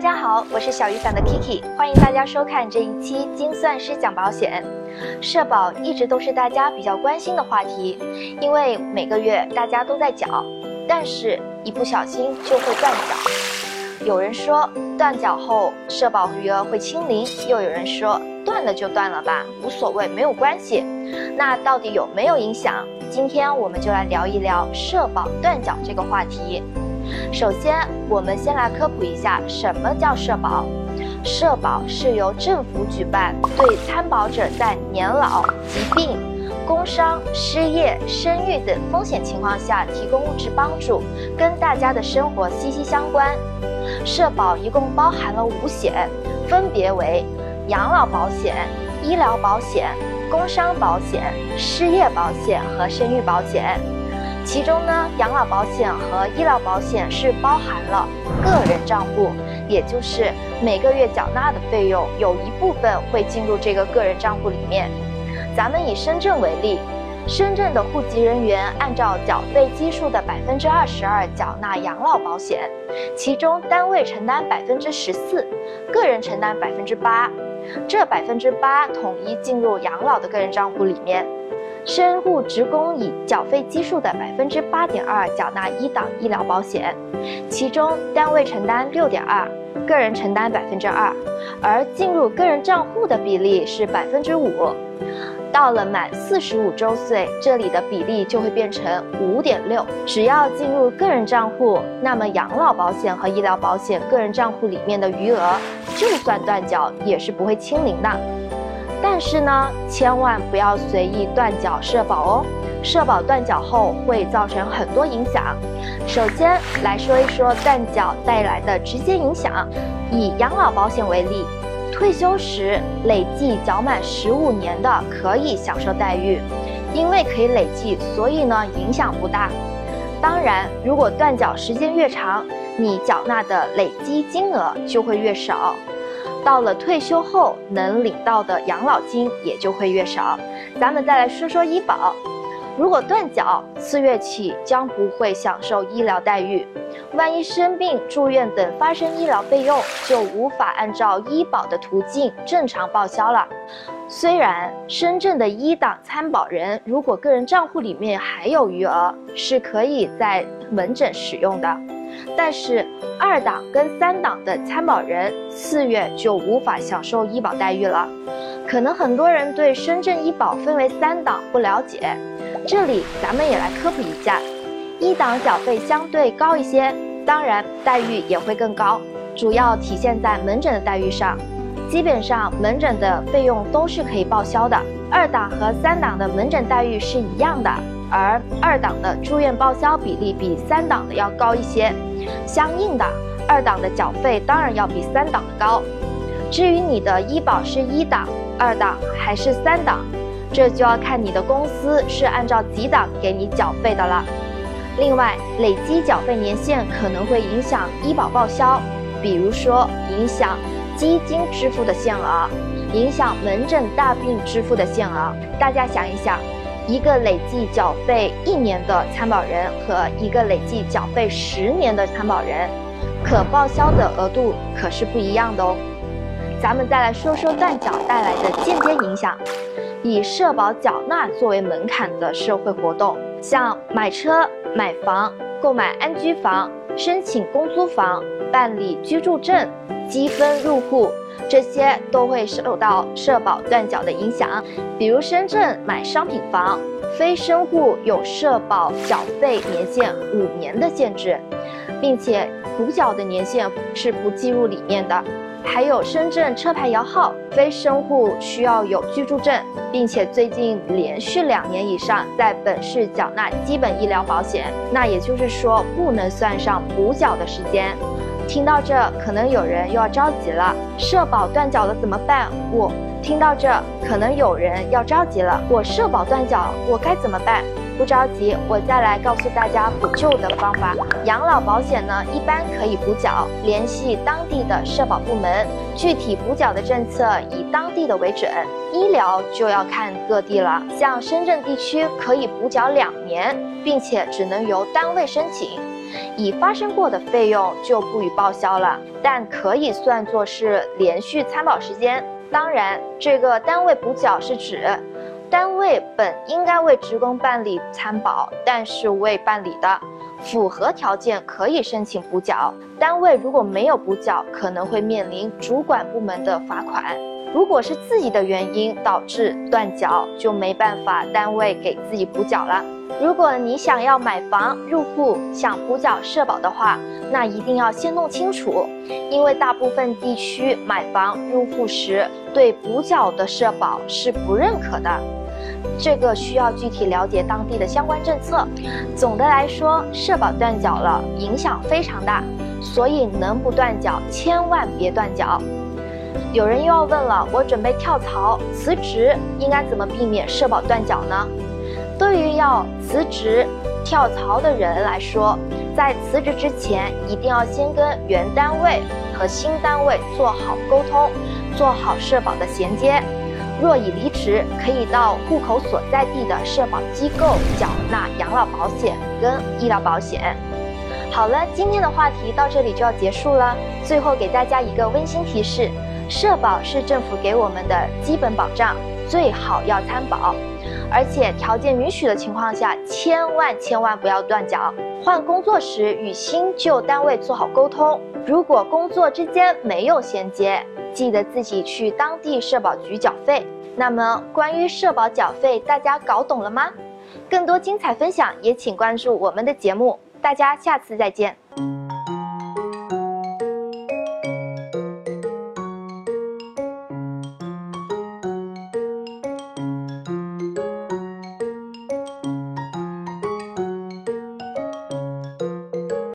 大家好，我是小雨伞的 Kiki，欢迎大家收看这一期精算师讲保险。社保一直都是大家比较关心的话题，因为每个月大家都在缴，但是一不小心就会断缴。有人说断缴后社保余额会清零，又有人说断了就断了吧，无所谓，没有关系。那到底有没有影响？今天我们就来聊一聊社保断缴这个话题。首先，我们先来科普一下什么叫社保。社保是由政府举办，对参保者在年老、疾病、工伤、失业、生育等风险情况下提供物质帮助，跟大家的生活息息相关。社保一共包含了五险，分别为养老保险、医疗保险、工伤保险、失业保险和生育保险。其中呢，养老保险和医疗保险是包含了个人账户，也就是每个月缴纳的费用有一部分会进入这个个人账户里面。咱们以深圳为例，深圳的户籍人员按照缴费基数的百分之二十二缴纳养老保险，其中单位承担百分之十四，个人承担百分之八，这百分之八统一进入养老的个人账户里面。深户职工以缴费基数的百分之八点二缴纳一档医疗保险，其中单位承担六点二，个人承担百分之二，而进入个人账户的比例是百分之五。到了满四十五周岁，这里的比例就会变成五点六。只要进入个人账户，那么养老保险和医疗保险个人账户里面的余额，就算断缴也是不会清零的。但是呢，千万不要随意断缴社保哦。社保断缴后会造成很多影响。首先来说一说断缴带来的直接影响。以养老保险为例，退休时累计缴满十五年的可以享受待遇，因为可以累计，所以呢影响不大。当然，如果断缴时间越长，你缴纳的累积金额就会越少。到了退休后，能领到的养老金也就会越少。咱们再来说说医保，如果断缴，次月起将不会享受医疗待遇。万一生病、住院等发生医疗费用，就无法按照医保的途径正常报销了。虽然深圳的一档参保人如果个人账户里面还有余额，是可以在门诊使用的。但是二档跟三档的参保人四月就无法享受医保待遇了。可能很多人对深圳医保分为三档不了解，这里咱们也来科普一下。一档缴费相对高一些，当然待遇也会更高，主要体现在门诊的待遇上。基本上门诊的费用都是可以报销的。二档和三档的门诊待遇是一样的。而二档的住院报销比例比三档的要高一些，相应的，二档的缴费当然要比三档的高。至于你的医保是一档、二档还是三档，这就要看你的公司是按照几档给你缴费的了。另外，累积缴费年限可能会影响医保报销，比如说影响基金支付的限额，影响门诊大病支付的限额。大家想一想。一个累计缴费一年的参保人和一个累计缴费十年的参保人，可报销的额度可是不一样的哦。咱们再来说说断缴带来的间接影响。以社保缴纳作为门槛的社会活动，像买车、买房、购买安居房、申请公租房、办理居住证、积分入户。这些都会受到社保断缴的影响，比如深圳买商品房，非深户有社保缴费年限五年的限制，并且补缴的年限是不计入里面的。还有深圳车牌摇号，非生户需要有居住证，并且最近连续两年以上在本市缴纳基本医疗保险，那也就是说不能算上补缴的时间。听到这，可能有人又要着急了，社保断缴了怎么办？我听到这，可能有人要着急了，我社保断缴，我该怎么办？不着急，我再来告诉大家补救的方法。养老保险呢，一般可以补缴，联系当地的社保部门，具体补缴的政策以当地的为准。医疗就要看各地了，像深圳地区可以补缴两年，并且只能由单位申请。已发生过的费用就不予报销了，但可以算作是连续参保时间。当然，这个单位补缴是指单位本应该为职工办理参保，但是未办理的，符合条件可以申请补缴。单位如果没有补缴，可能会面临主管部门的罚款。如果是自己的原因导致断缴，就没办法单位给自己补缴了。如果你想要买房入户想补缴社保的话，那一定要先弄清楚，因为大部分地区买房入户时对补缴的社保是不认可的，这个需要具体了解当地的相关政策。总的来说，社保断缴了影响非常大，所以能不断缴千万别断缴。有人又要问了，我准备跳槽辞职，应该怎么避免社保断缴呢？对于要辞职、跳槽的人来说，在辞职之前，一定要先跟原单位和新单位做好沟通，做好社保的衔接。若已离职，可以到户口所在地的社保机构缴纳养老保险跟医疗保险。好了，今天的话题到这里就要结束了。最后给大家一个温馨提示。社保是政府给我们的基本保障，最好要参保，而且条件允许的情况下，千万千万不要断缴。换工作时与新旧单位做好沟通，如果工作之间没有衔接，记得自己去当地社保局缴费。那么关于社保缴费，大家搞懂了吗？更多精彩分享也请关注我们的节目，大家下次再见。